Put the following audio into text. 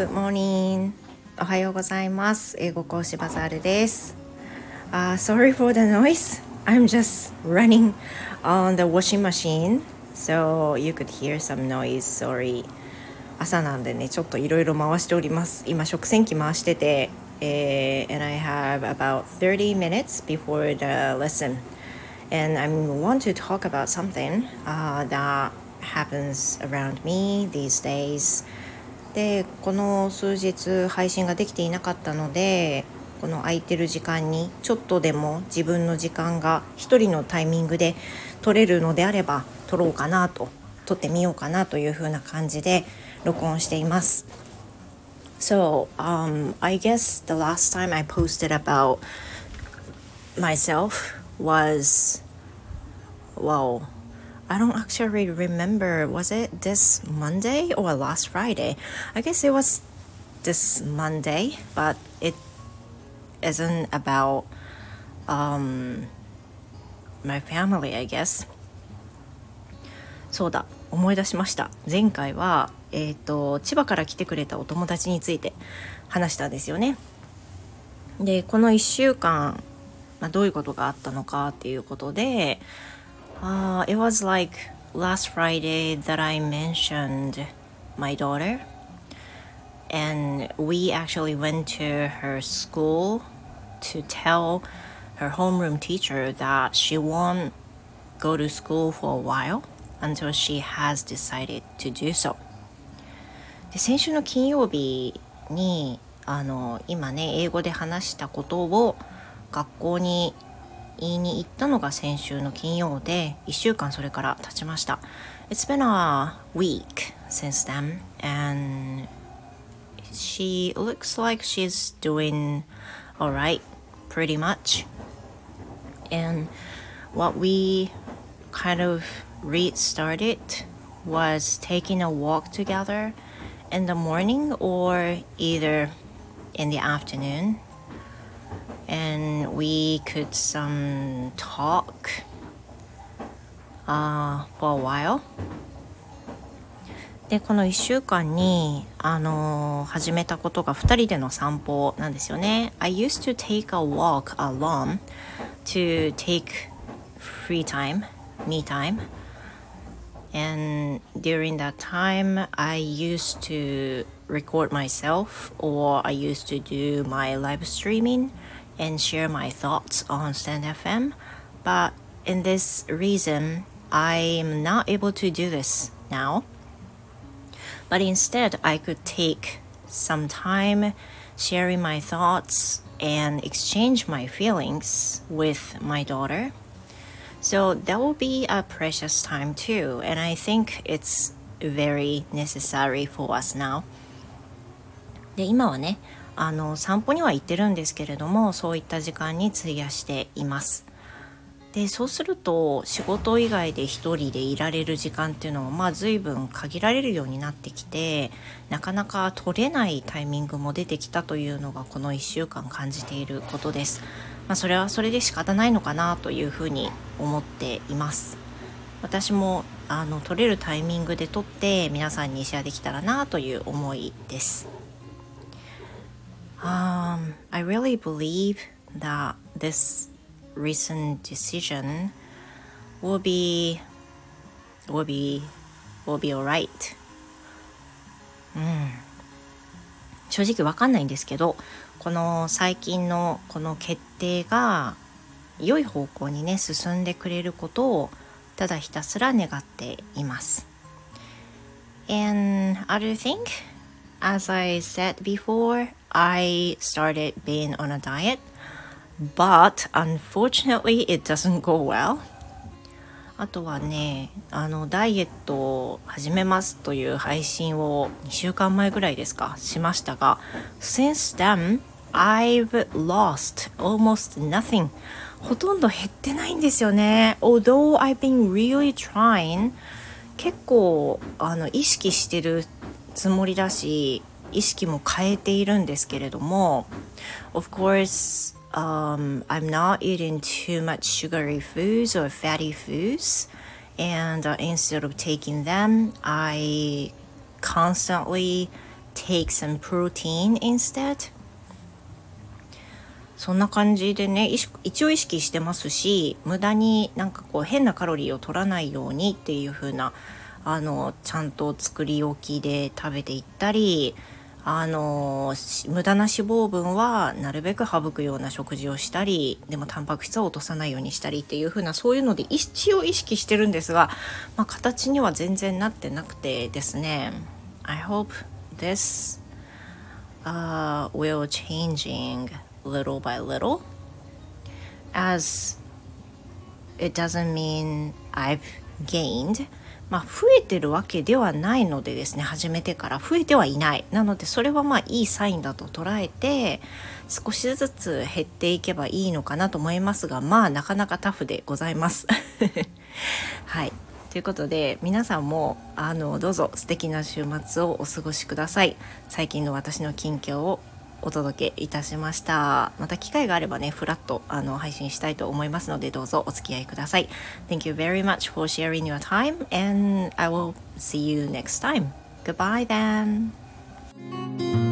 Good morning. おはようございます。英語講師バザールです。Uh, sorry for the noise. I'm just running on the washing machine. So you could hear some noise. Sorry. 朝なんでね、ちょっといろいろ回しております。今、食洗機回してて、えー、and I have about 30 minutes before the lesson. And I want to talk about something、uh, that happens around me these days でこの数日配信ができていなかったのでこの空いてる時間にちょっとでも自分の時間が一人のタイミングで取れるのであれば撮ろうかなと撮ってみようかなというふうな感じで録音しています。So, um, I guess the last time I posted about myself was, well, I don't actually remember. Was it this Monday or last Friday? I guess it was this Monday, but it isn't about um, my family, I guess. そうだ、思い出しました。前回は、えっ、ー、と、千葉から来てくれたお友達について話したんですよね。で、この1週間、まあ、どういうことがあったのかっていうことで、Uh, it was like last Friday that I mentioned my daughter, and we actually went to her school to tell her homeroom teacher that she won't go to school for a while until she has decided to do so. で先週の金曜日にあの今ね英語で話したことを学校に 言いに行ったのが先週の金曜で1週間それから経ちました It's been a week since then and she looks like she's doing alright pretty much and what we kind of restarted was taking a walk together in the morning or either in the afternoon and We could some talk uh, for a while でこの1週間に、あのー、始めたことが2人での散歩なんですよね。I used to take a walk alone to take free time, me time. And during that time, I used to record myself or I used to do my live streaming and share my thoughts on Stand FM. But in this reason, I'm not able to do this now. But instead, I could take some time sharing my thoughts and exchange my feelings with my daughter. So that will be a precious time too, and I think it's very necessary for us now. で今はね あの散歩には行ってるんですけれどもそういった時間に費やしています。でそうすると仕事以外で一人でいられる時間っていうのもまあ随分限られるようになってきてなかなか取れないタイミングも出てきたというのがこの1週間感じていることです、まあ、それはそれで仕方ないのかなというふうに思っています。私もあの取れるタイミングで取って皆さんにシェアできたらなという思いです。Um, I really believe that this recent decision will be will be will be alright. うん。正直わかんないんですけど、この最近のこの決定が良い方向にね進んでくれることをただひたすら願っています。And other thing, as I said before, I started being on a diet, but unfortunately it doesn't go well. あとはね、あの、ダイエットを始めますという配信を2週間前ぐらいですか、しましたが、since then, I've lost almost nothing. ほとんど減ってないんですよね。Although I've been really trying, 結構あの意識してるつもりだし、意識も変えているんですけれども Of course um, I'm not eating too much sugary foods or fatty foods and uh, instead of taking them I constantly take some protein instead そんな感じでね一応意識してますし無駄になんかこう変なカロリーを取らないようにっていう風なあのちゃんと作り置きで食べていったりあの無駄な脂肪分はなるべく省くような食事をしたりでもタンパク質は落とさないようにしたりっていう風なそういうので一応意識してるんですが、まあ、形には全然なってなくてですね。I hope this、uh, will changing little by little. As it doesn't mean I've gained まあ、増えてるわけではないのでですね始めてから。増えてはいない。なのでそれはまあいいサインだと捉えて少しずつ減っていけばいいのかなと思いますがまあなかなかタフでございます。はい。ということで皆さんもあのどうぞ素敵な週末をお過ごしください。最近の私の近況をお届けいたしましたまた機会があればねフラットあの配信したいと思いますのでどうぞお付き合いください Thank you very much for sharing your time and I will see you next time Goodbye then